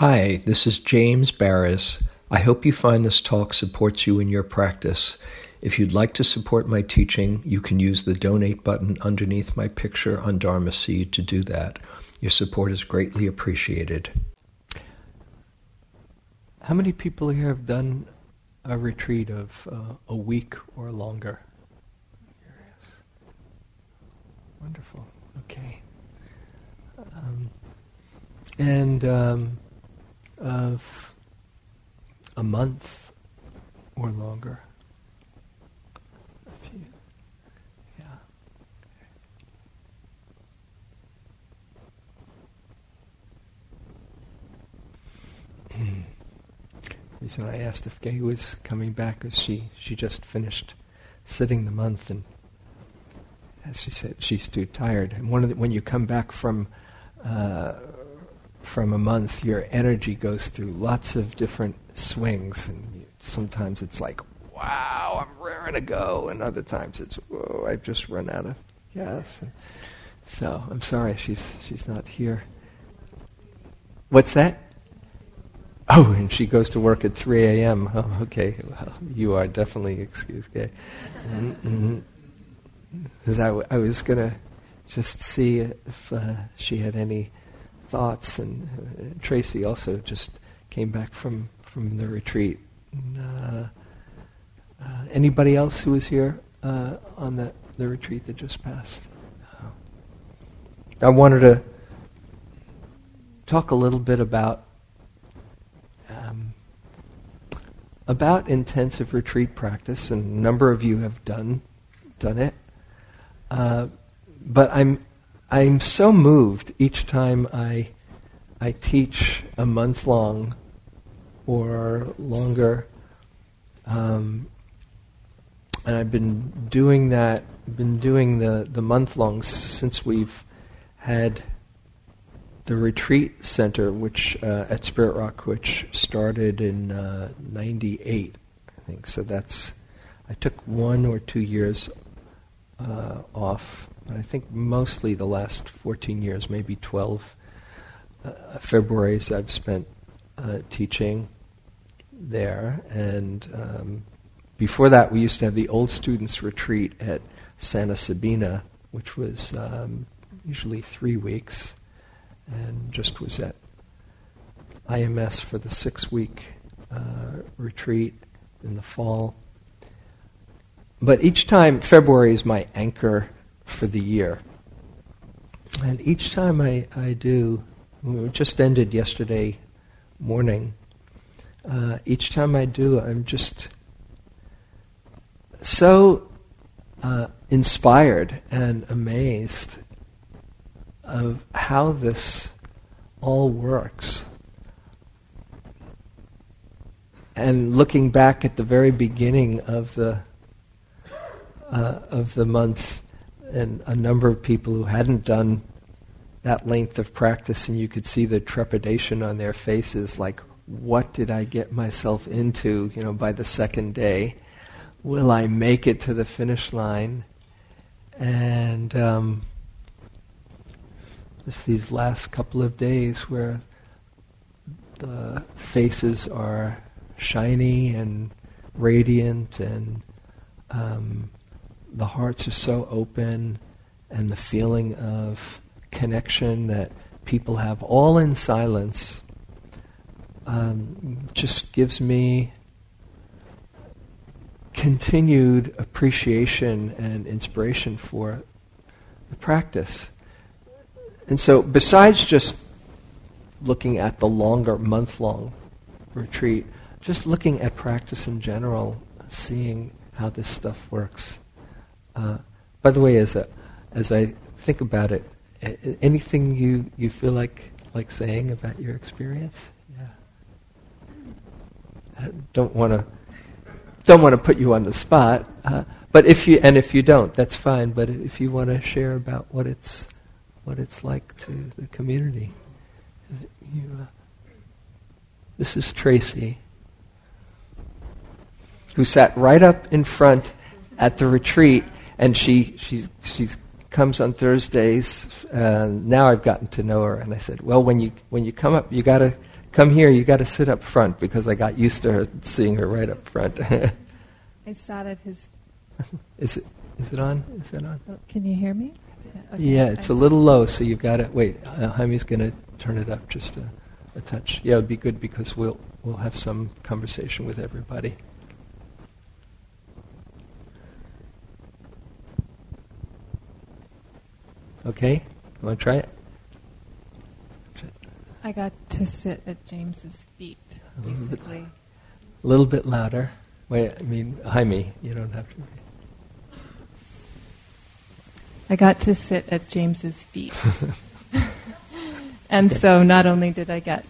Hi, this is James Baraz. I hope you find this talk supports you in your practice. If you'd like to support my teaching, you can use the donate button underneath my picture on Dharma Seed to do that. Your support is greatly appreciated. How many people here have done a retreat of uh, a week or longer? Wonderful. Okay. Um, and um, of a month or longer. A few. Yeah. reason I asked if Gay was coming back is she, she just finished sitting the month and as she said, she's too tired. And one of the, when you come back from uh, from a month, your energy goes through lots of different swings, and sometimes it's like, "Wow, I'm raring to go," and other times it's, "Whoa, I've just run out of gas." So I'm sorry she's she's not here. What's that? Oh, and she goes to work at 3 a.m. Oh, okay. Well, you are definitely excused, gay. Mm-hmm. Because I, w- I was going to just see if uh, she had any thoughts. And uh, Tracy also just came back from, from the retreat. And, uh, uh anybody else who was here uh, on the, the retreat that just passed? I wanted to talk a little bit about um, about intensive retreat practice, and a number of you have done done it. Uh, but I'm I'm so moved each time I I teach a month long or longer, um, and I've been doing that. Been doing the the month longs since we've had the retreat center, which uh, at Spirit Rock, which started in '98, uh, I think. So that's I took one or two years uh, off. I think mostly the last 14 years, maybe 12 uh, Februarys I've spent uh, teaching there. And um, before that, we used to have the old students retreat at Santa Sabina, which was um, usually three weeks, and just was at IMS for the six week uh, retreat in the fall. But each time, February is my anchor for the year. And each time I, I do, we just ended yesterday morning, uh, each time I do, I'm just so uh, inspired and amazed of how this all works. And looking back at the very beginning of the uh, of the month, and a number of people who hadn't done that length of practice, and you could see the trepidation on their faces, like, "What did I get myself into?" You know, by the second day, will I make it to the finish line? And um, just these last couple of days where the faces are shiny and radiant and um, the hearts are so open and the feeling of connection that people have all in silence um, just gives me continued appreciation and inspiration for the practice. And so, besides just looking at the longer month long retreat, just looking at practice in general, seeing how this stuff works. Uh, by the way, as, a, as I think about it, anything you, you feel like, like saying about your experience? Yeah. I don't want to don't want to put you on the spot, uh, but if you and if you don't, that's fine. But if you want to share about what it's what it's like to the community. You, uh, this is Tracy, who sat right up in front at the retreat, and she she she comes on Thursdays. Uh, now I've gotten to know her, and I said, "Well, when you when you come up, you got to come here. You got to sit up front because I got used to her seeing her right up front. I sat at his. is it? Is it on? Is it on? Oh, can you hear me? Yeah, okay. yeah it's a little low, so you've got to wait. Uh, Jaime's going to turn it up just a, a touch. Yeah, it'd be good because we'll we'll have some conversation with everybody. Okay, you want to try it? I got to sit at James's feet, basically. A little bit louder. Wait, I mean, Jaime, you don't have to. I got to sit at James's feet. and so not only did I get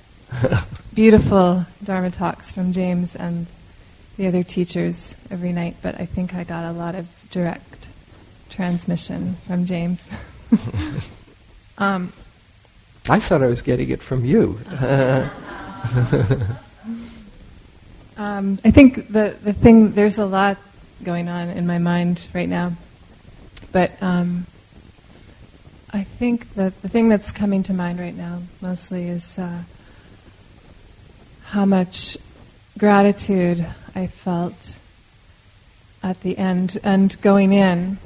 beautiful Dharma talks from James and the other teachers every night, but I think I got a lot of direct transmission from James. um, I thought I was getting it from you. um, I think the, the thing, there's a lot going on in my mind right now. But um, I think that the thing that's coming to mind right now mostly is uh, how much gratitude I felt at the end and going in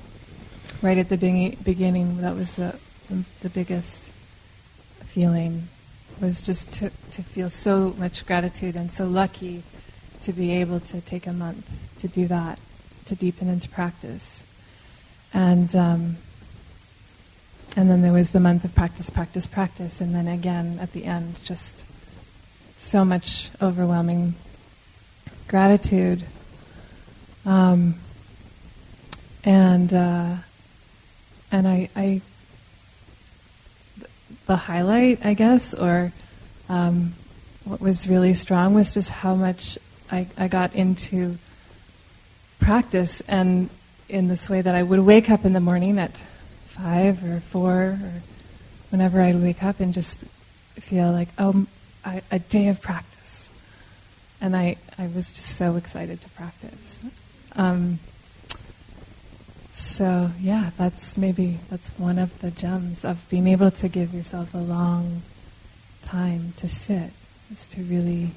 right at the beginning. That was the, the, the biggest feeling was just to, to feel so much gratitude and so lucky to be able to take a month to do that, to deepen into practice. And um, and then there was the month of practice, practice, practice, and then again at the end, just so much overwhelming gratitude. Um, and uh, and I, I the highlight, I guess, or um, what was really strong was just how much I, I got into practice and in this way that I would wake up in the morning at five or four or whenever I'd wake up and just feel like, oh, I, a day of practice. And I, I was just so excited to practice. Um, so yeah, that's maybe that's one of the gems of being able to give yourself a long time to sit, is to really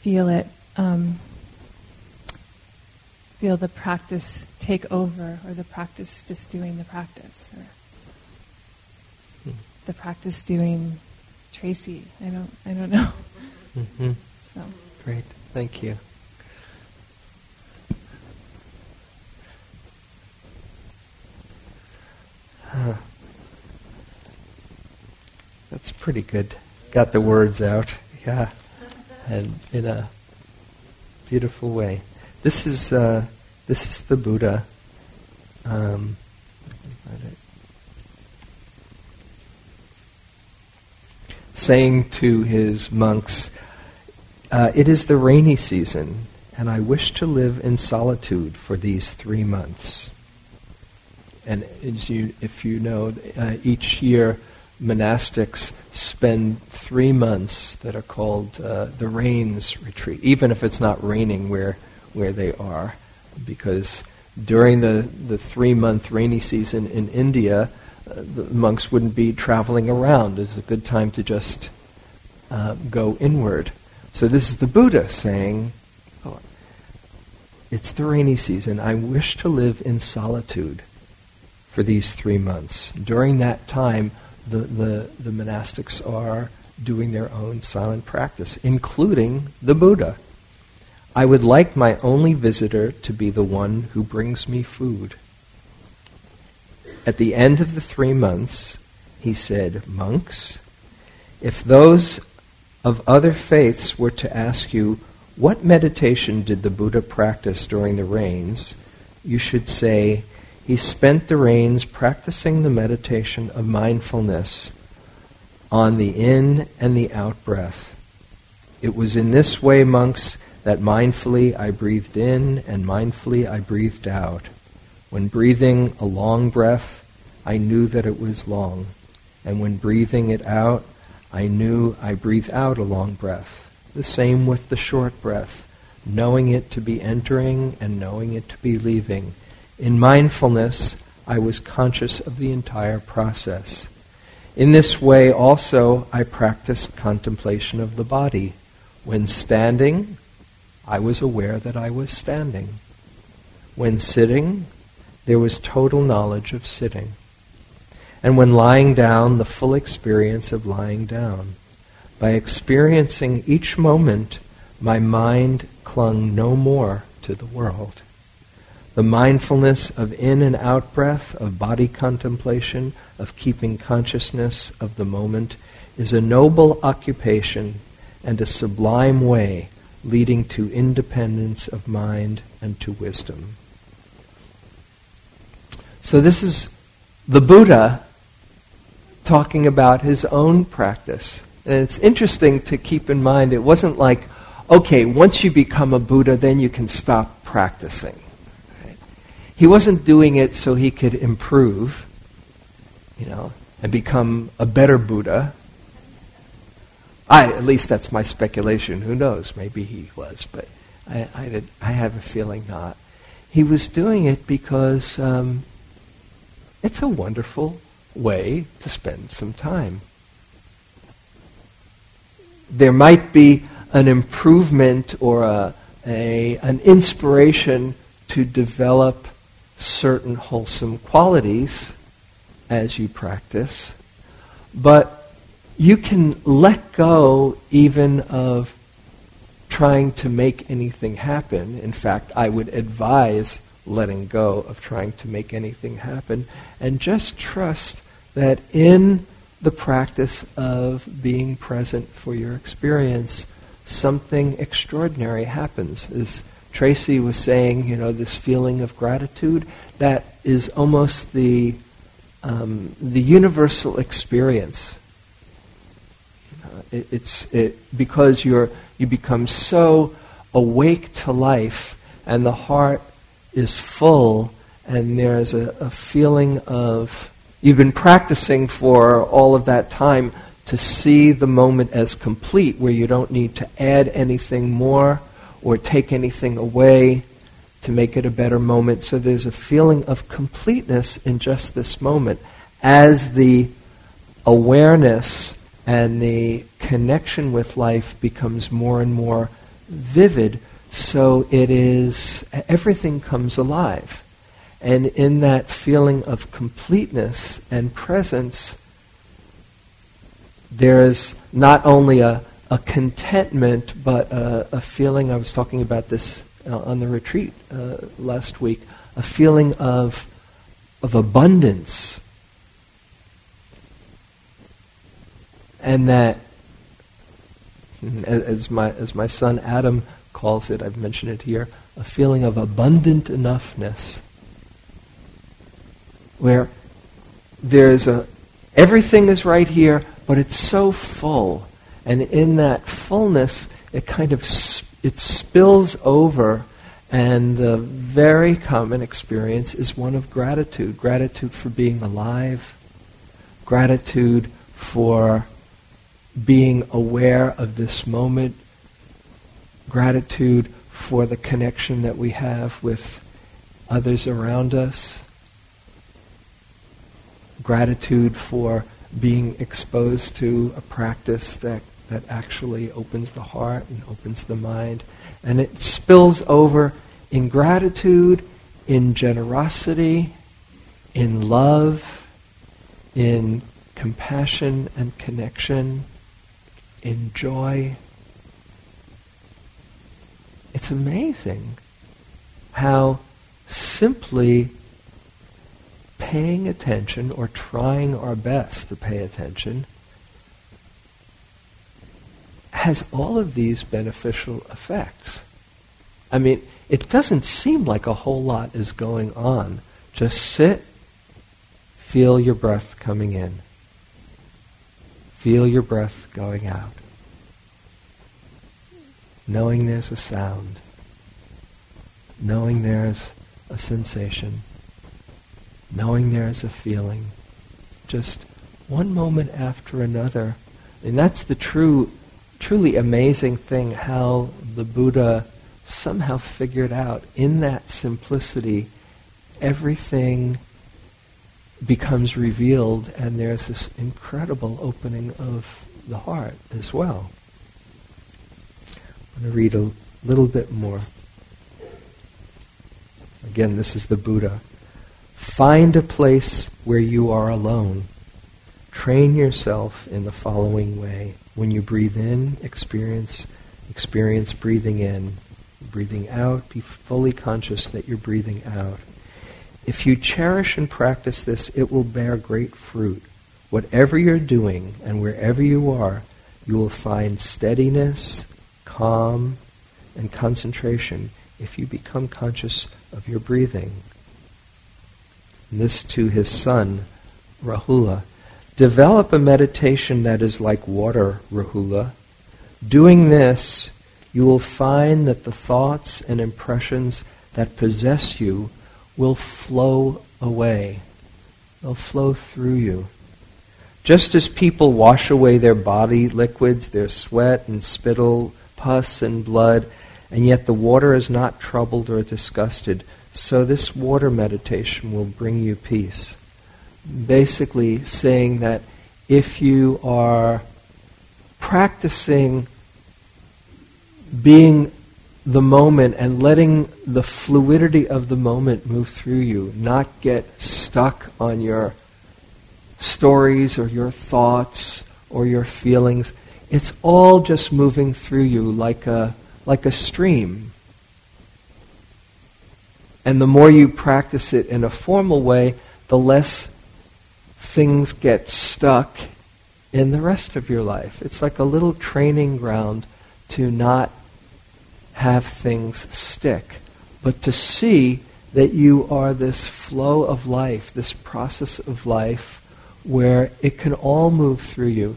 feel it, um, feel the practice take over, or the practice just doing the practice, or hmm. the practice doing Tracy. I don't, I don't know. Mm-hmm. So great, thank you. Huh. That's pretty good. Got the words out. Yeah. And in a beautiful way. This is uh, this is the Buddha. Um, saying to his monks, uh, "It is the rainy season, and I wish to live in solitude for these three months." And you, if you know, uh, each year monastics spend three months that are called uh, the rains retreat, even if it's not raining where where they are, because during the, the three month rainy season in India, uh, the monks wouldn't be traveling around. It's a good time to just uh, go inward. So this is the Buddha saying, oh, "It's the rainy season. I wish to live in solitude." For these three months. During that time, the, the, the monastics are doing their own silent practice, including the Buddha. I would like my only visitor to be the one who brings me food. At the end of the three months, he said, Monks, if those of other faiths were to ask you, what meditation did the Buddha practice during the rains? You should say, he spent the rains practicing the meditation of mindfulness on the in and the out breath. It was in this way, monks, that mindfully I breathed in and mindfully I breathed out. When breathing a long breath, I knew that it was long. And when breathing it out, I knew I breathed out a long breath. The same with the short breath, knowing it to be entering and knowing it to be leaving in mindfulness, I was conscious of the entire process. In this way also I practiced contemplation of the body. When standing, I was aware that I was standing. When sitting, there was total knowledge of sitting. And when lying down, the full experience of lying down. By experiencing each moment, my mind clung no more to the world. The mindfulness of in and out breath, of body contemplation, of keeping consciousness of the moment is a noble occupation and a sublime way leading to independence of mind and to wisdom. So, this is the Buddha talking about his own practice. And it's interesting to keep in mind it wasn't like, okay, once you become a Buddha, then you can stop practicing. He wasn't doing it so he could improve, you know, and become a better Buddha. I, at least that's my speculation. Who knows? Maybe he was, but I, I, did, I have a feeling not. He was doing it because um, it's a wonderful way to spend some time. There might be an improvement or a, a, an inspiration to develop certain wholesome qualities as you practice, but you can let go even of trying to make anything happen. In fact, I would advise letting go of trying to make anything happen and just trust that in the practice of being present for your experience, something extraordinary happens. As Tracy was saying, you know, this feeling of gratitude, that is almost the, um, the universal experience. it, it's it, because you're, you become so awake to life and the heart is full and there's a, a feeling of, you've been practicing for all of that time to see the moment as complete where you don't need to add anything more or take anything away to make it a better moment. So there's a feeling of completeness in just this moment as the awareness and the connection with life becomes more and more vivid. So it is, everything comes alive. And in that feeling of completeness and presence, there's not only a a contentment, but a, a, feeling. I was talking about this uh, on the retreat uh, last week. A feeling of of abundance, and that, as my as my son Adam calls it, I've mentioned it here, a feeling of abundant enoughness, where there's a everything is right here, but it's so full and in that fullness, it kind of sp- it spills over, and the very common experience is one of gratitude. Gratitude for being alive, gratitude for being aware of this moment, gratitude for the connection that we have with others around us, gratitude for being exposed to a practice that that actually opens the heart and opens the mind. And it spills over in gratitude, in generosity, in love, in compassion and connection, in joy. It's amazing how simply paying attention or trying our best to pay attention has all of these beneficial effects. I mean, it doesn't seem like a whole lot is going on. Just sit, feel your breath coming in, feel your breath going out, knowing there's a sound, knowing there's a sensation, knowing there's a feeling, just one moment after another. And that's the true truly amazing thing how the Buddha somehow figured out in that simplicity everything becomes revealed, and there's this incredible opening of the heart as well. I'm going to read a little bit more. Again, this is the Buddha. Find a place where you are alone. Train yourself in the following way. When you breathe in, experience experience breathing in. Breathing out, be fully conscious that you're breathing out. If you cherish and practice this, it will bear great fruit. Whatever you're doing and wherever you are, you will find steadiness, calm, and concentration if you become conscious of your breathing. And this to his son, Rahula. Develop a meditation that is like water, Rahula. Doing this, you will find that the thoughts and impressions that possess you will flow away. They'll flow through you. Just as people wash away their body liquids, their sweat and spittle, pus and blood, and yet the water is not troubled or disgusted, so this water meditation will bring you peace. Basically, saying that if you are practicing being the moment and letting the fluidity of the moment move through you, not get stuck on your stories or your thoughts or your feelings. It's all just moving through you like a, like a stream. And the more you practice it in a formal way, the less things get stuck in the rest of your life. It's like a little training ground to not have things stick, but to see that you are this flow of life, this process of life where it can all move through you.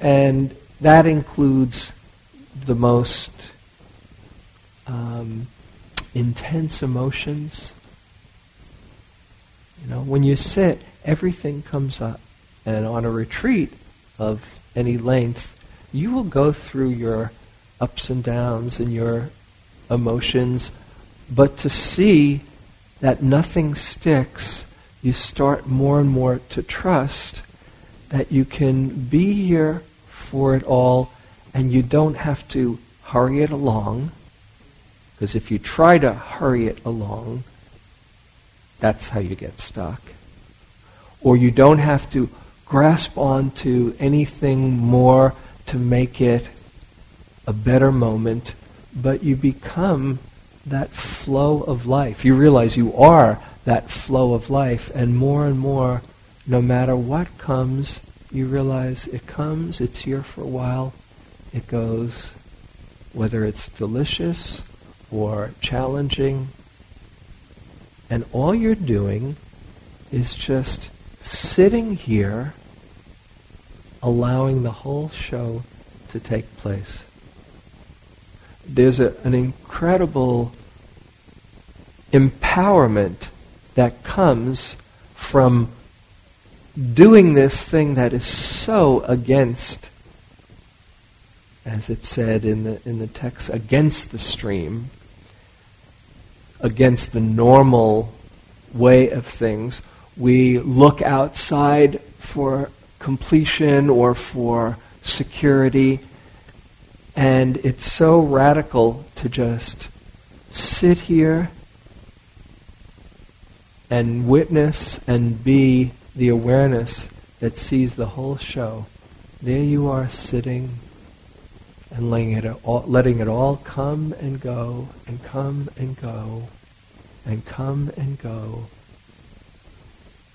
And that includes the most um, intense emotions. You know, when you sit, everything comes up. And on a retreat of any length, you will go through your ups and downs and your emotions, but to see that nothing sticks, you start more and more to trust that you can be here for it all and you don't have to hurry it along. Because if you try to hurry it along, that's how you get stuck. Or you don't have to grasp onto anything more to make it a better moment, but you become that flow of life. You realize you are that flow of life, and more and more, no matter what comes, you realize it comes, it's here for a while, it goes, whether it's delicious or challenging. And all you're doing is just sitting here, allowing the whole show to take place there's a, an incredible empowerment that comes from doing this thing that is so against, as it said in the, in the text, against the stream, against the normal way of things. We look outside for completion or for security and it's so radical to just sit here and witness and be the awareness that sees the whole show. There you are sitting and letting it all, letting it all come and go and come and go and come and go.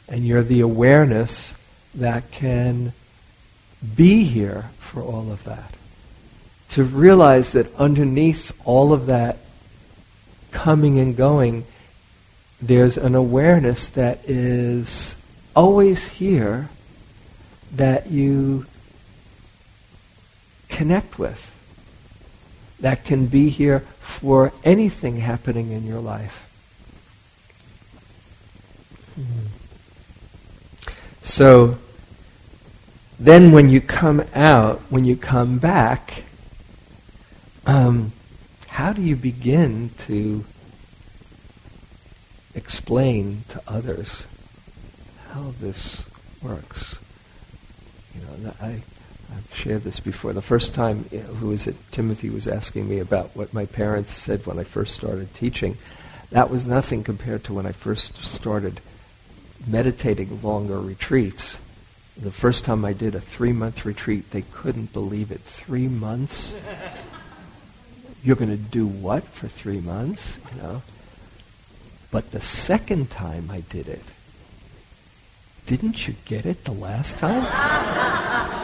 And you're the awareness that can be here for all of that to realize that underneath all of that coming and going, there's an awareness that is always here that you connect with, that can be here for anything happening in your life. Mm-hmm. So then when you come out, when you come back, um, how do you begin to explain to others how this works. You know, I, I've shared this before. The first time, you know, who was it? Timothy was asking me about what my parents said when I first started teaching. That was nothing compared to when I first started meditating longer retreats. The first time I did a three month retreat, they couldn't believe it. Three months? You're going to do what for three months? You know. But the second time I did it, didn't you get it the last time?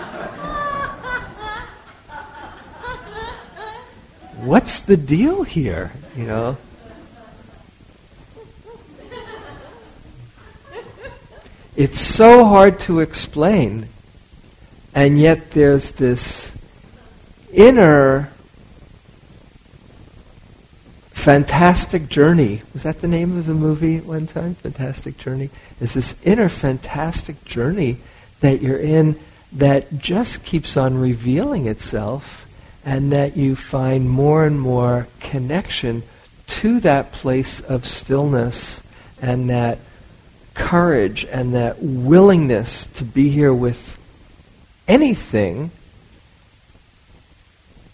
What's the deal here? You know? It's so hard to explain, and yet there's this inner fantastic journey. Was that the name of the movie at one time? Fantastic Journey? There's this inner fantastic journey that you're in that just keeps on revealing itself, and that you find more and more connection to that place of stillness and that courage and that willingness to be here with anything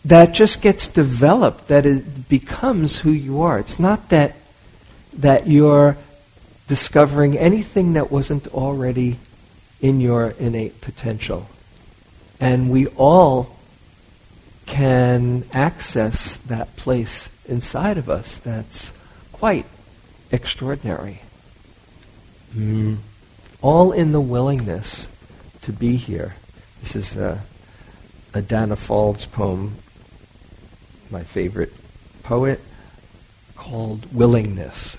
that just gets developed, that it becomes who you are. It's not that, that you're discovering anything that wasn't already in your innate potential. And we all can access that place inside of us that's quite extraordinary. Mm. All in the willingness to be here. This is a, a Danna Faulds poem, my favorite poet, called Willingness.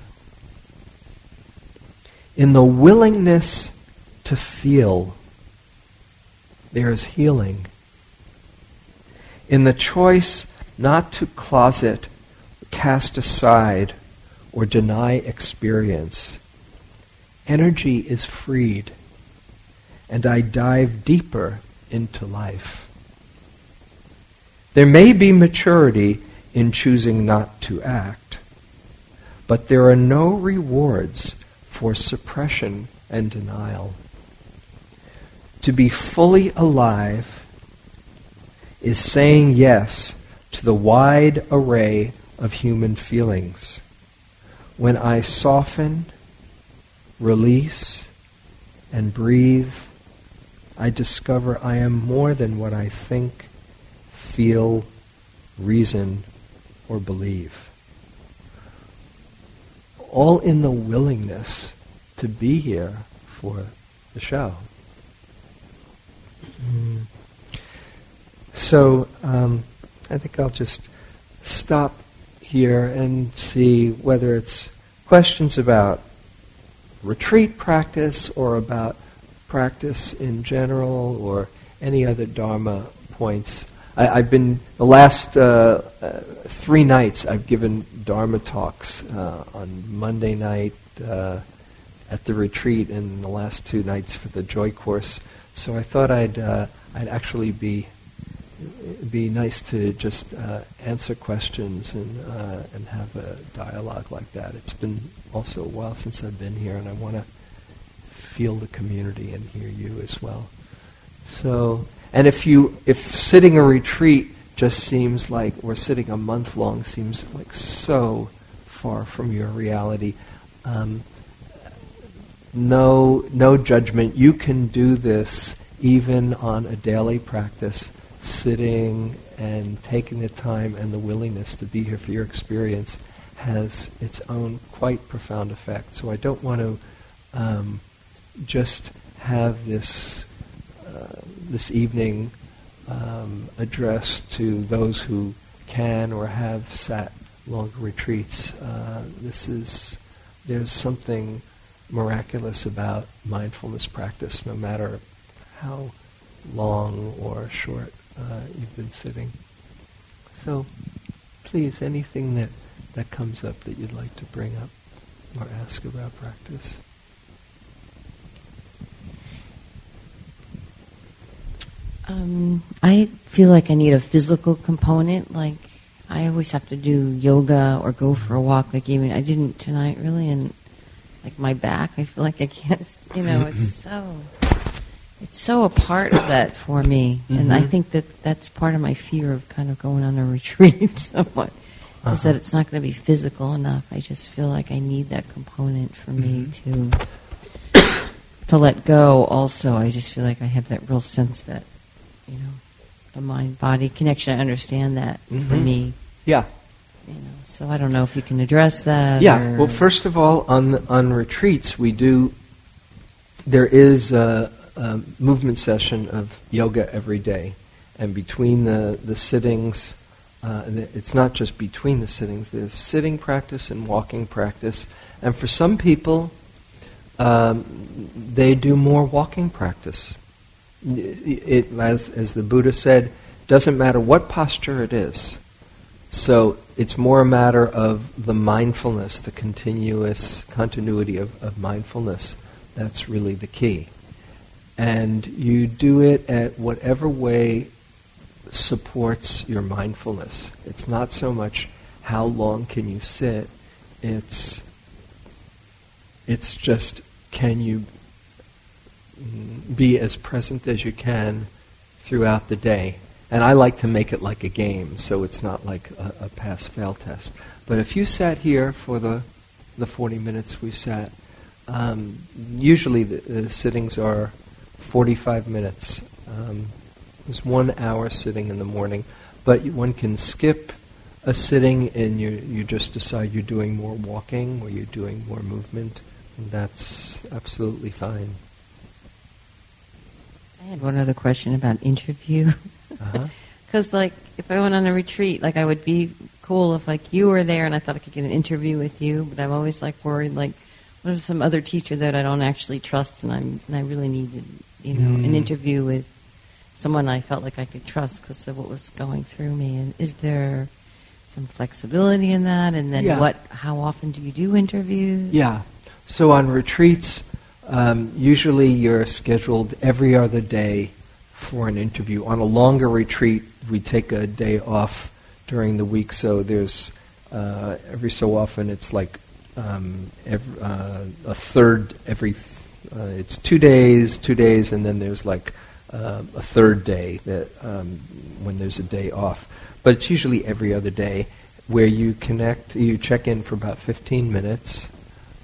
In the willingness to feel, there is healing. In the choice not to closet, cast aside, or deny experience, energy is freed, and I dive deeper into life. There may be maturity in choosing not to act, but there are no rewards for suppression and denial. To be fully alive is saying yes to the wide array of human feelings. When I soften release, and breathe, I discover I am more than what I think, feel, reason, or believe. All in the willingness to be here for the show. Mm. So um, I think I'll just stop here and see whether it's questions about retreat practice or about practice in general or any other Dharma points. I, have been, the last uh, uh, three nights, I've given Dharma talks uh, on Monday night uh, at the retreat and the last two nights for the Joy Course. So I thought I'd, uh, I'd actually be be nice to just uh, answer questions and uh, and have a dialogue like that. It's been also a while since I've been here, and I want to feel the community and hear you as well. So, and if you if sitting a retreat just seems like or sitting a month long seems like so far from your reality. Um, no, no judgment. You can do this even on a daily practice sitting and taking the time and the willingness to be here for your experience has its own quite profound effect. So I don't want to um, just have this uh, this evening um, addressed to those who can or have sat longer retreats. Uh, this is there's something miraculous about mindfulness practice, no matter how long or short uh, you've been sitting. So please, anything that, that comes up that you'd like to bring up or ask about practice. Um, I feel like I need a physical component. Like I always have to do yoga or go for a walk. Like even I didn't tonight really, and like my back. I feel like I can't. You know, it's so it's so a part of that for me, and I Mhm. think that that's part of my fear of kind of going on a retreat somewhat. Is Uh-huh. that it's not going to be physical enough. I just feel like I need that component for me Mm-hmm. to to let go. Also, I just feel like I have that real sense that you know the mind body connection. I understand that for Mhm. me. Yeah. You know, so I don't know if you can address that. Yeah. Well, first of all, on on retreats, we do. There is a, a movement session of yoga every day, and between the the sittings, uh, it's not just between the sittings. There's sitting practice and walking practice, and for some people, um, they do more walking practice. It- as as the Buddha said, doesn't matter what posture it is. So it's more a matter of the mindfulness, the continuous continuity of, of mindfulness. That's really the key. And you do it at whatever way supports your mindfulness. It's not so much how long can you sit, it's it's just can you be as present as you can throughout the day. And I like to make it like a game, so it's not like a, a pass-fail test. But if you sat here for the the 40 minutes we sat, um, usually the, the sittings are 45 minutes. Um, one hour sitting in the morning, but one can skip a sitting and you you just decide you're doing more walking or you're doing more movement, and that's absolutely fine. I had one other question about interview. Uh-huh. Because, like, if I went on a retreat, like, I would be cool if, like, you were there and I thought I could get an interview with you. But I'm always, like, worried, like, what if some other teacher that I don't actually trust and I'm and I really needed, you know, an Mm. interview with someone I felt like I could trust because of what was going through me. And is there some flexibility in that? And then Yeah. what? How often do you do interviews? Yeah. So on retreats, um, usually you're scheduled every other day for an interview. On a longer retreat, we take a day off during the week, so there's uh, every so often it's like um, ev- uh, a third every. Uh, it's two days, two days, and then there's like uh, a third day that um, when there's a day off. But it's usually every other day where you connect, you check in for about 15 minutes.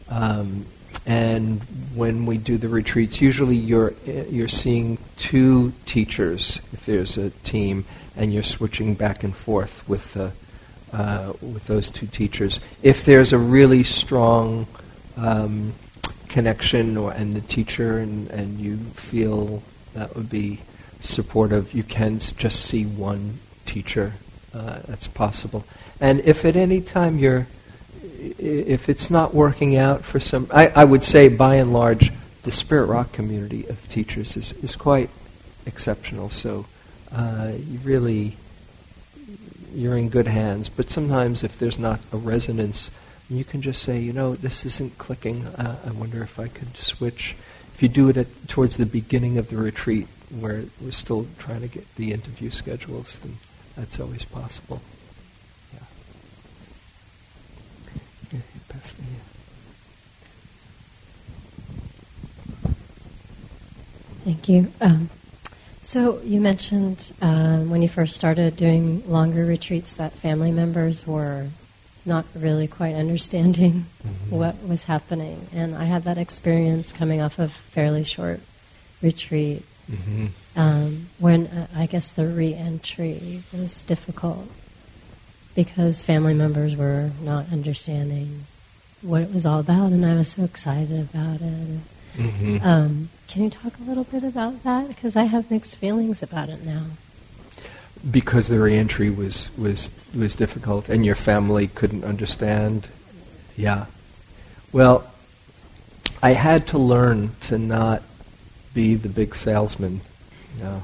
Um, and when we do the retreats, usually you're you're seeing two teachers if there's a team, and you're switching back and forth with the uh, with those two teachers. If there's a really strong um, connection, or and the teacher and and you feel that would be supportive, you can just see one teacher. Uh, that's possible. And if at any time you're if it's not working out for some, I, I would say by and large, the Spirit Rock community of teachers is, is quite exceptional. So uh, you really, you're in good hands. But sometimes if there's not a resonance, you can just say, you know, this isn't clicking. Uh, I wonder if I could switch. If you do it at, towards the beginning of the retreat, where we're still trying to get the interview schedules, then that's always possible. Yeah. Pass uh, Thank you. Um, so you mentioned um, when you first started doing longer retreats that family members were not really quite understanding Mhm. what was happening, and I had that experience coming off of fairly short retreat Mhm. um, when uh, I guess the re-entry was difficult because family members were not understanding what it was all about, and I was so excited about it. Mhm. Um, can you talk a little bit about that? Because I have mixed feelings about it now. Because the reentry was was was difficult and your family couldn't understand? Yeah. Well i had to learn to not be the big salesman you know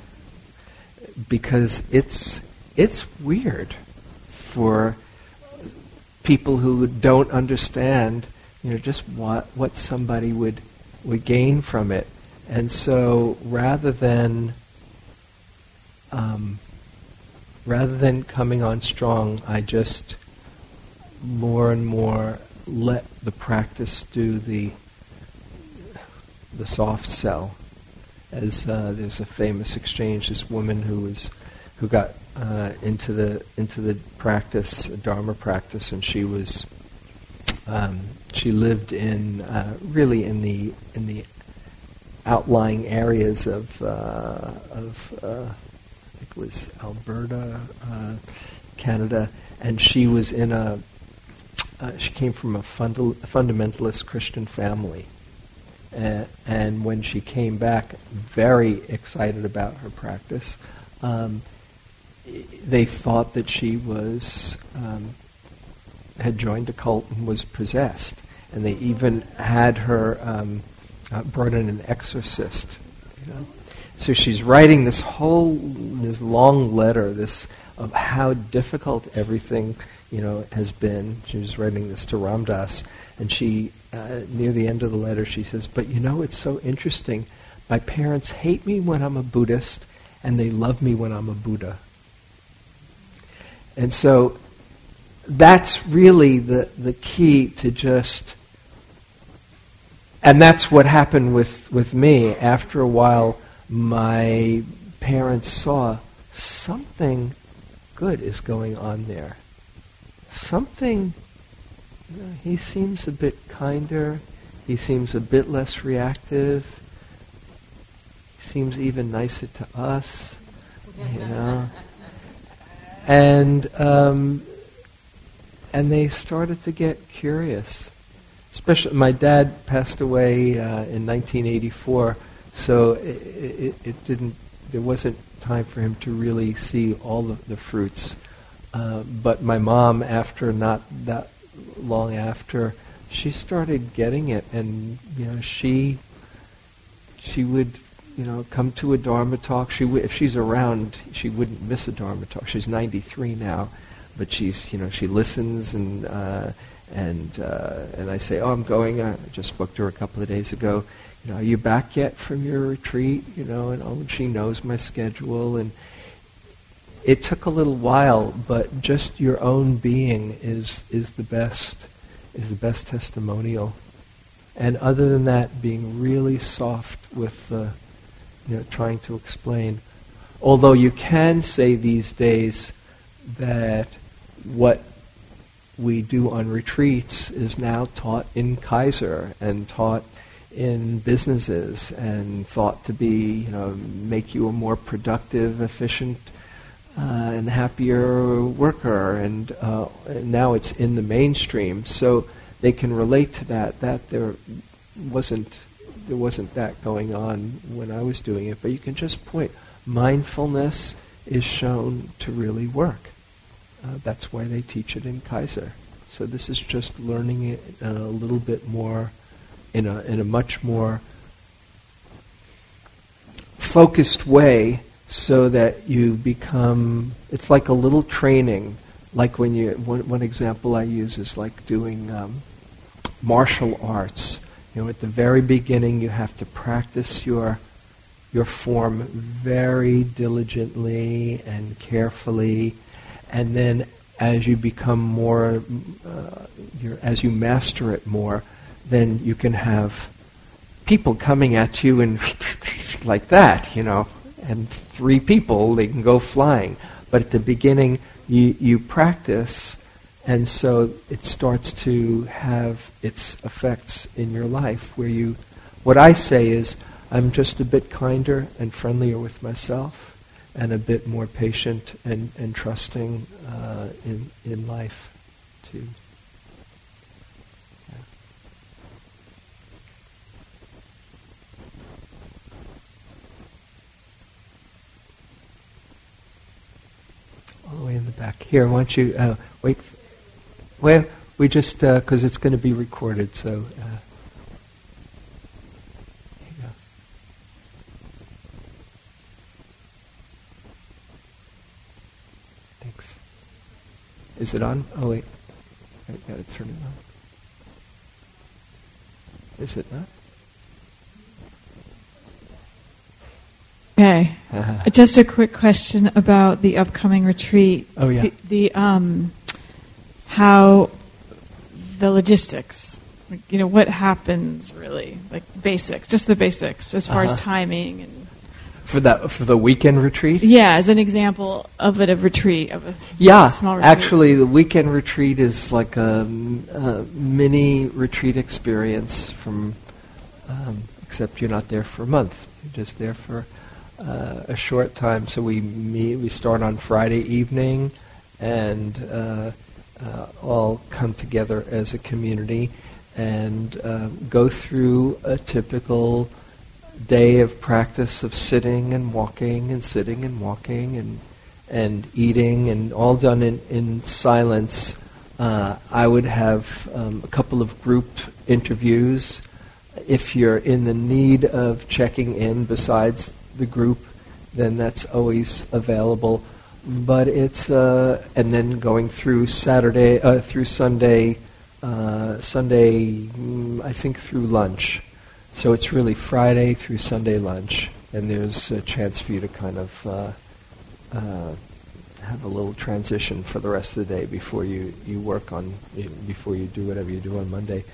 because it's it's weird for people who don't understand you know just what what somebody would would gain from it. And so rather than um, rather than coming on strong, I just more and more let the practice do the the soft sell. As uh, there's a famous exchange, this woman who was who got uh, into the into the practice, Dharma practice, and she was um, she lived in uh, really in the in the outlying areas of uh, of uh, was Alberta, uh, Canada, and she was in a uh, she came from a funda- fundamentalist Christian family. Uh, and when she came back, very excited about her practice, um, they thought that she was um, had joined a cult and was possessed, and they even had her um, uh, brought in an exorcist. You know, so she's writing this whole this long letter, this of how difficult everything you know has been. She was writing this to Ram Dass, and she uh, near the end of the letter she says, "But you know, it's so interesting. My parents hate me when I'm a Buddhist, and they love me when I'm a Buddha." And so that's really the, the key to just and that's what happened with, with me. After a while, my parents saw something good is going on there. Something, you know, he seems a bit kinder. He seems a bit less reactive. He seems even nicer to us, you know. And um, and they started to get curious. Especially, my dad passed away uh, in 1984, so it, it, it, didn't. There wasn't time for him to really see all the, the fruits. Uh, but my mom, after not that long after, she started getting it, and you know, she she would you know come to a dharma talk. She w- if she's around, she wouldn't miss a dharma talk. She's 93 now but she's you know she listens and uh, and uh, and I say, oh, I'm going. I just spoke to her a couple of days ago. You know, are you back yet from your retreat? You know, and oh, she knows my schedule and. It took a little while, but just your own being is is the best is the best testimonial. And other than that, being really soft with, uh, you know, trying to explain. Although you can say these days that what we do on retreats is now taught in Kaiser and taught in businesses and thought to be, you know, make you a more productive, efficient, uh, and happier worker. And, uh, and now it's in the mainstream, so they can relate to that. That there wasn't there wasn't that going on when I was doing it, but you can just point. Mindfulness is shown to really work. Uh, that's why they teach it in Kaiser. So this is just learning it a little bit more, in a in a much more focused way, so that you become. It's like a little training. Like when you one, one example I use is like doing um, martial arts. You know, at the very beginning, you have to practice your your form very diligently and carefully and then as you become more, uh, as you master it more, then you can have people coming at you and like that, you know, and three people, they can go flying. But at the beginning, you, you practice, and so it starts to have its effects in your life where you, what I say is, I'm just a bit kinder and friendlier with myself and a bit more patient and, and trusting uh, in, in life too. Yeah. All the way in the back. Here, why don't you uh, wait? Well, we just, because uh, it's going to be recorded, so. Uh, Is it on? Oh, wait. I got to turn it on. Is it not? Okay. Uh-huh. Just a quick question about the upcoming retreat. Oh, yeah. The, the um, how the logistics. Like, you know, what happens really? Like basics, just the basics as far as Uh-huh. timing and For that for the weekend retreat? yeah, as an example of it, a retreat of a Yeah, small retreat. actually, the weekend retreat is like a mini retreat experience. From um, except you're not there for a month; you're just there for uh, a short time. So we meet. We start on Friday evening, and uh, uh, all come together as a community and uh, go through a typical day of practice of sitting and walking and sitting and walking and and eating and all done in, in silence. Uh, I would have um, a couple of group interviews. If you're in the need of checking in besides the group, then that's always available. But it's uh, and then going through Saturday uh, through Sunday, uh, Sunday mm, I think through lunch. So it's really Friday through Sunday lunch, and there's a chance for you to kind of uh, uh, have a little transition for the rest of the day before you, you work on before you do whatever you do on Monday.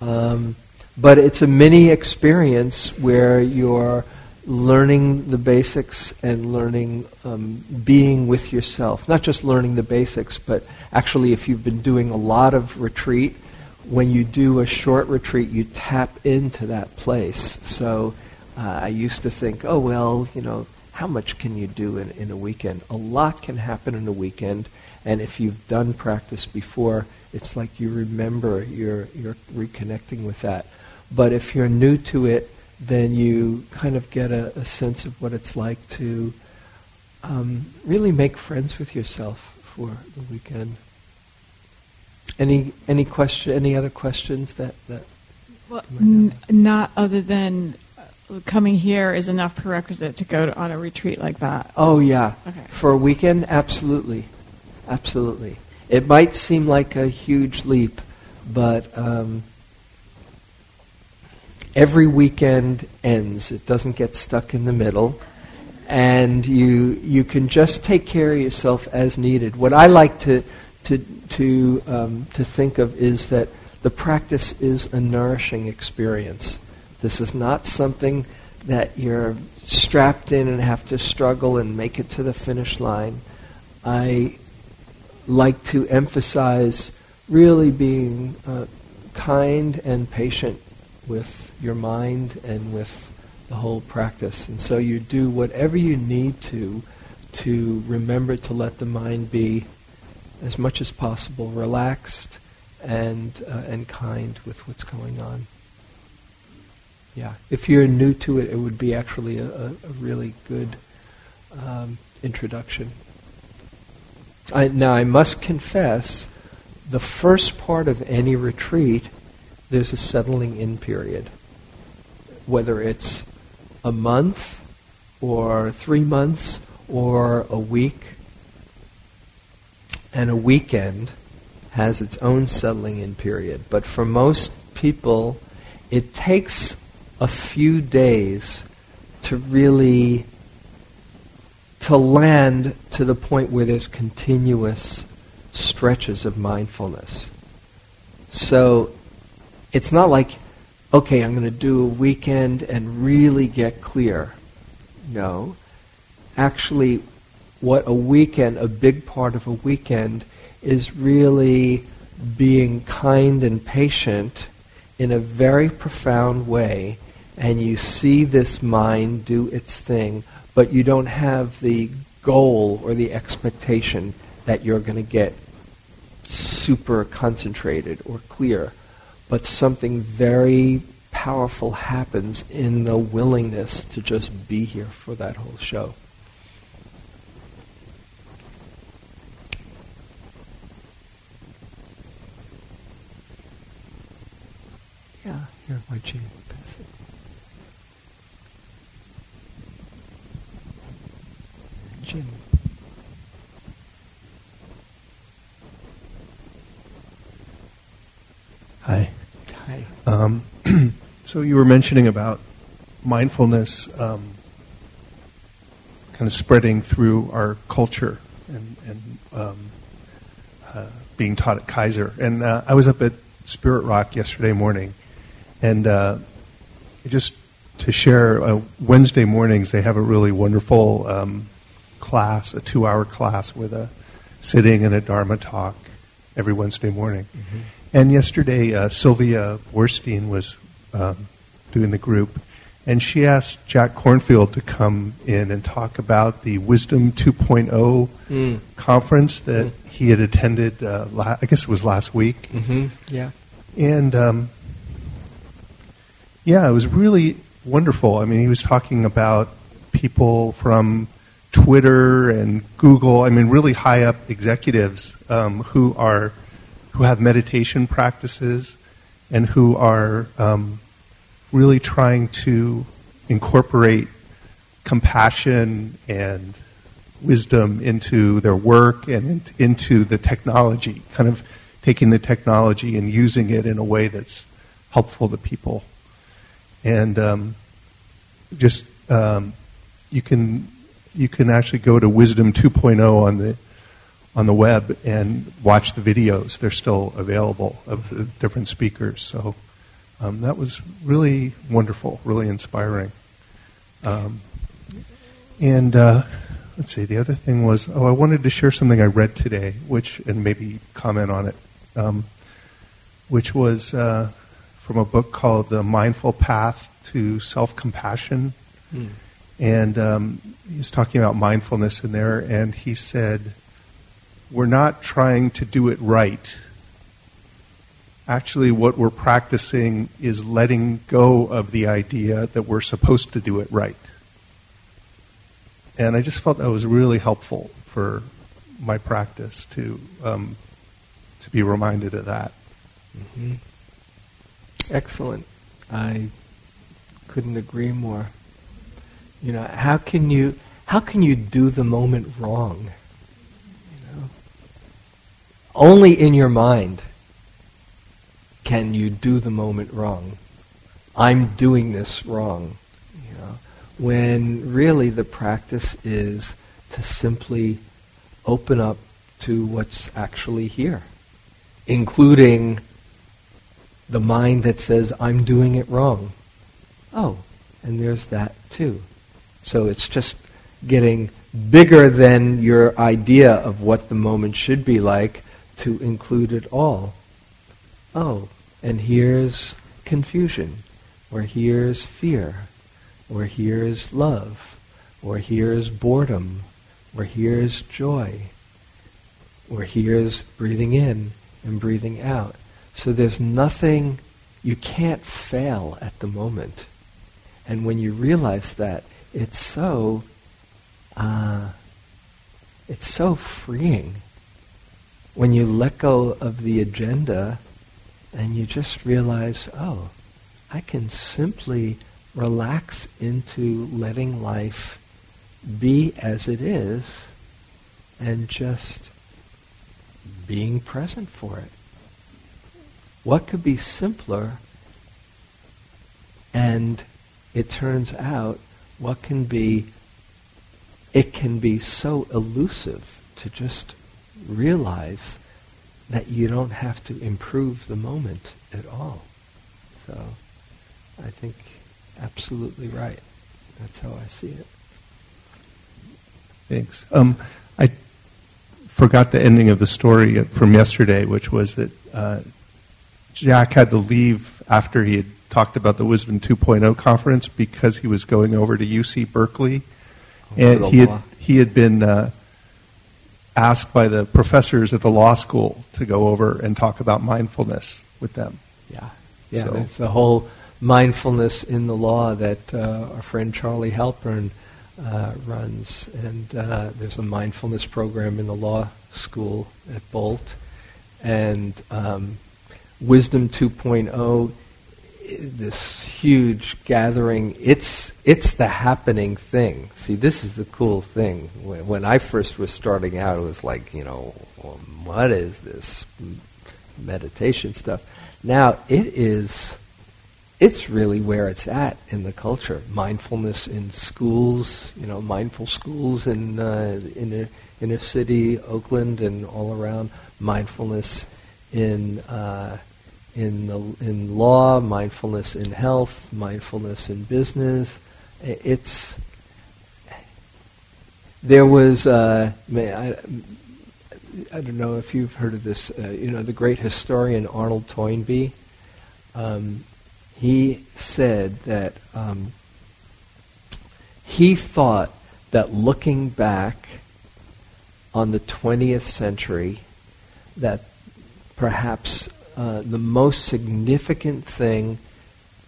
Um, but it's a mini experience where you're learning the basics and learning um, being with yourself. Not just learning the basics, but actually, if you've been doing a lot of retreat, when you do a short retreat, you tap into that place. So uh, I used to think, oh, well, you know, how much can you do in, in a weekend? A lot can happen in a weekend, and if you've done practice before, it's like you remember, you're, you're reconnecting with that. But if you're new to it, then you kind of get a, a sense of what it's like to um, really make friends with yourself for the weekend. Any any question? Any other questions that that? Well, n- not other than uh, coming here is enough prerequisite to go to, on a retreat like that. Oh yeah, Okay. for a weekend, absolutely, absolutely. It might seem like a huge leap, but um, every weekend ends. It doesn't get stuck in the middle, and you you can just take care of yourself as needed. What I like to to to um, to think of is that the practice is a nourishing experience. This is not something that you're strapped in and have to struggle and make it to the finish line. I like to emphasize really being uh, kind and patient with your mind and with the whole practice. And so you do whatever you need to to remember to let the mind be as much as possible relaxed and uh, and kind with what's going on. Yeah, if you're new to it, it would be actually a, a, really good um, introduction. I, now, I must confess, the first part of any retreat, there's a settling in period. Whether it's a month, or three months, or a week, and a weekend has its own settling in period. But for most people, it takes a few days to really to land to the point where there's continuous stretches of mindfulness. So it's not like, okay, I'm going to do a weekend and really get clear. No. Actually, what a weekend, a big part of a weekend, is really being kind and patient in a very profound way, and you see this mind do its thing, but you don't have the goal or the expectation that you're going to get super concentrated or clear. But something very powerful happens in the willingness to just be here for that whole show. Yeah, here, my Jean, pass it. Jim. Hi. Um, so you were mentioning about mindfulness um, kind of spreading through our culture and, and um, uh, being taught at Kaiser. And uh, I was up at Spirit Rock yesterday morning, and uh, just to share, uh, Wednesday mornings they have a really wonderful um, class, a two-hour class with a sitting and a Dharma talk every Wednesday morning. Mm-hmm. And yesterday, uh, Sylvia Boorstein was um, doing the group, and she asked Jack Kornfield to come in and talk about the Wisdom 2.0 Mm. conference that he had attended. Uh, la- I guess it was last week, Mm-hmm. Yeah. and um, yeah, it was really wonderful. I mean, he was talking about people from Twitter and Google. I mean, really high up executives um, who are who have meditation practices and who are um, really trying to incorporate compassion and wisdom into their work and in- into the technology, kind of taking the technology and using it in a way that's helpful to people. And um, just um, you can you can actually go to Wisdom 2.0 on the on the web and watch the videos. They're still available of the different speakers. So um, that was really wonderful, really inspiring. Um, and uh, let's see, the other thing was, oh, I wanted to share something I read today, which and maybe comment on it, um, which was uh, from a book called The Mindful Path to Self Compassion. Mm. And um, he was talking about mindfulness in there, and he said, We're not trying to do it right. Actually, what we're practicing is letting go of the idea that we're supposed to do it right. And I just felt that was really helpful for my practice to um, to be reminded of that. hmm Excellent. I couldn't agree more. You know, how can you how can you do the moment wrong? Only in your mind can you do the moment wrong. I'm doing this wrong. You know, when really the practice is to simply open up to what's actually here, including the mind that says, I'm doing it wrong. Oh, and there's that too. So it's just getting bigger than your idea of what the moment should be like to include it all. Oh, and here's confusion, or here's fear, or here's love, or here's boredom, or here's joy, or here's breathing in and breathing out. So there's nothing, you can't fail at the moment. And when you realize that, it's so, uh, it's so freeing when you let go of the agenda and you just realize, oh, I can simply relax into letting life be as it is and just being present for it. What could be simpler? And it turns out what can be, it can be so elusive to just realize that you don't have to improve the moment at all. So I think absolutely right. That's how I see it. Thanks. Um, I forgot the ending of the story from yesterday, which was that uh, Jack had to leave after he had talked about the Wisdom 2.0 conference because he was going over to UC Berkeley, and he had he had been uh, asked by the professors at the law school to go over and talk about mindfulness with them. Yeah. Yeah, So- there's the whole mindfulness in the law that uh, our friend Charlie Halpern uh, runs. And uh, there's a mindfulness program in the law school at Boalt. And um, Wisdom 2.0, i- this huge gathering, it's, it's the happening thing. See, this is the cool thing. When, when I first was starting out, it was like, you know, well, what is this meditation stuff? Now, it is it's really where it's at in the culture. Mindfulness in schools, you know, mindful schools in uh, in a inner city, Oakland, and all around. Mindfulness in uh, in the in law, mindfulness in health, mindfulness in business. It's there was uh, I, I don't know if you've heard of this. Uh, you know the great historian Arnold Toynbee. Um, he said that um, he thought that looking back on the 20th century, that perhaps uh, the most significant thing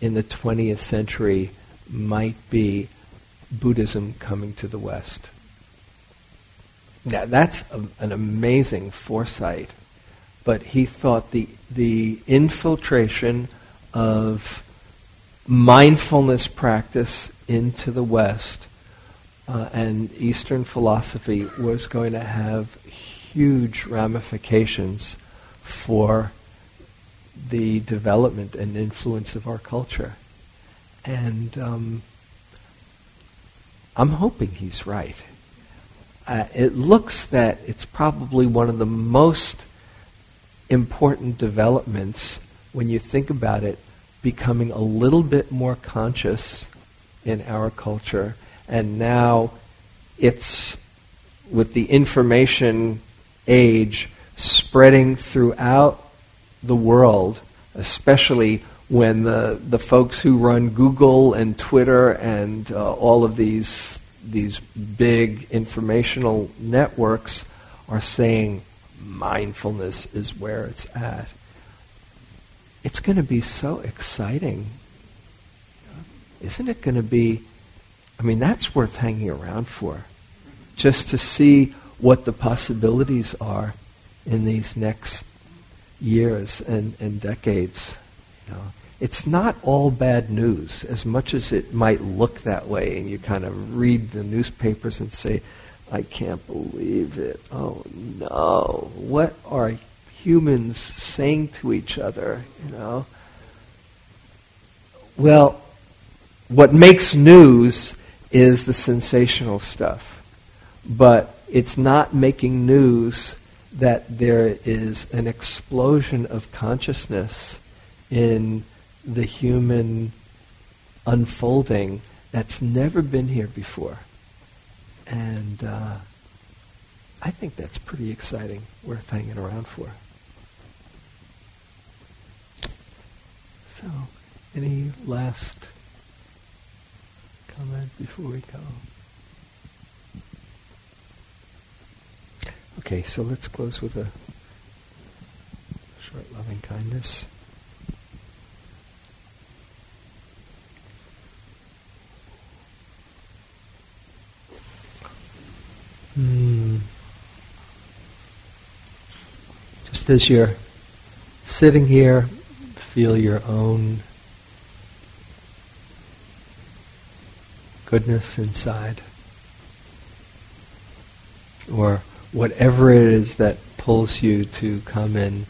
in the 20th century might be Buddhism coming to the West. Now, that's a, an amazing foresight, but he thought the, the infiltration of mindfulness practice into the West uh, and Eastern philosophy was going to have huge ramifications for the development and influence of our culture. And um, I'm hoping he's right. Uh, it looks that it's probably one of the most important developments when you think about it, becoming a little bit more conscious in our culture. And now it's with the information age spreading throughout the world, especially when the, the folks who run Google and Twitter and uh, all of these, these big informational networks are saying mindfulness is where it's at. It's going to be so exciting. Isn't it going to be? I mean, that's worth hanging around for. Just to see what the possibilities are in these next years and, and decades. You know, it's not all bad news, as much as it might look that way, and you kind of read the newspapers and say, I can't believe it. Oh no. What are humans saying to each other, you know? Well, what makes news is the sensational stuff. But it's not making news that there is an explosion of consciousness in the human unfolding that's never been here before. And uh, I think that's pretty exciting, worth hanging around for. So, any last comment before we go? Okay, so let's close with a short loving kindness. Hmm. Just as you're sitting here, feel your own goodness inside. Or whatever it is that pulls you to come and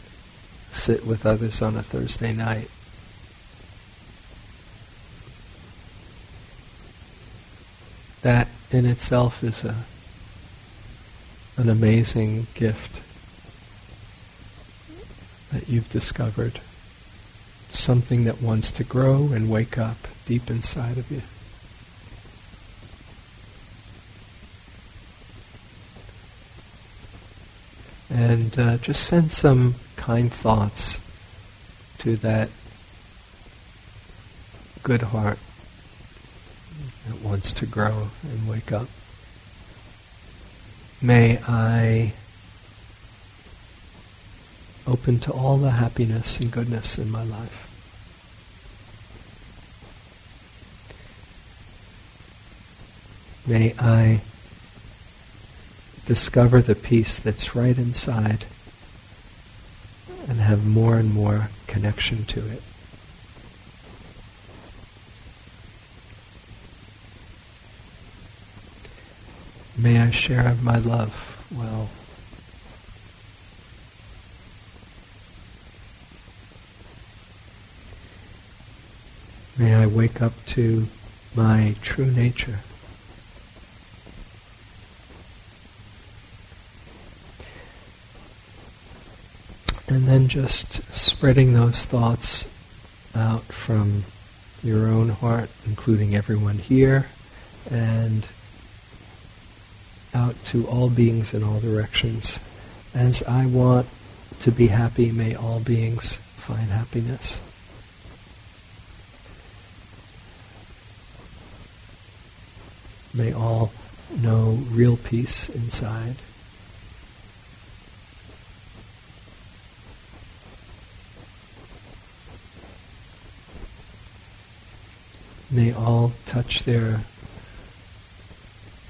sit with others on a Thursday night. That in itself is a an amazing gift that you've discovered. Something that wants to grow and wake up deep inside of you. And uh, just send some kind thoughts to that good heart that wants to grow and wake up. May I open to all the happiness and goodness in my life. May I discover the peace that's right inside and have more and more connection to it. May I share my love well. May I wake up to my true nature. And then just spreading those thoughts out from your own heart, including everyone here, and out to all beings in all directions. As I want to be happy, may all beings find happiness. May all know real peace inside. May all touch their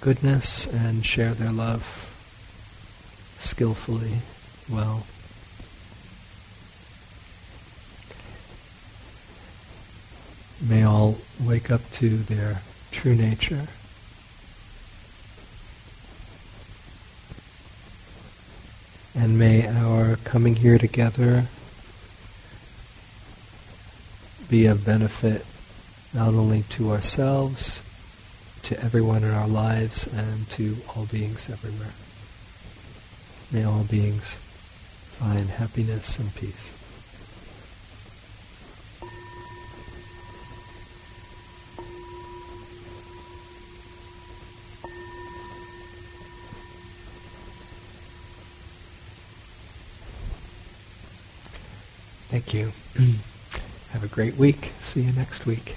goodness and share their love skillfully, well. May all wake up to their true nature. And may our coming here together be of benefit not only to ourselves, to everyone in our lives, and to all beings everywhere. May all beings find happiness and peace. Thank you. Have a great week. See you next week.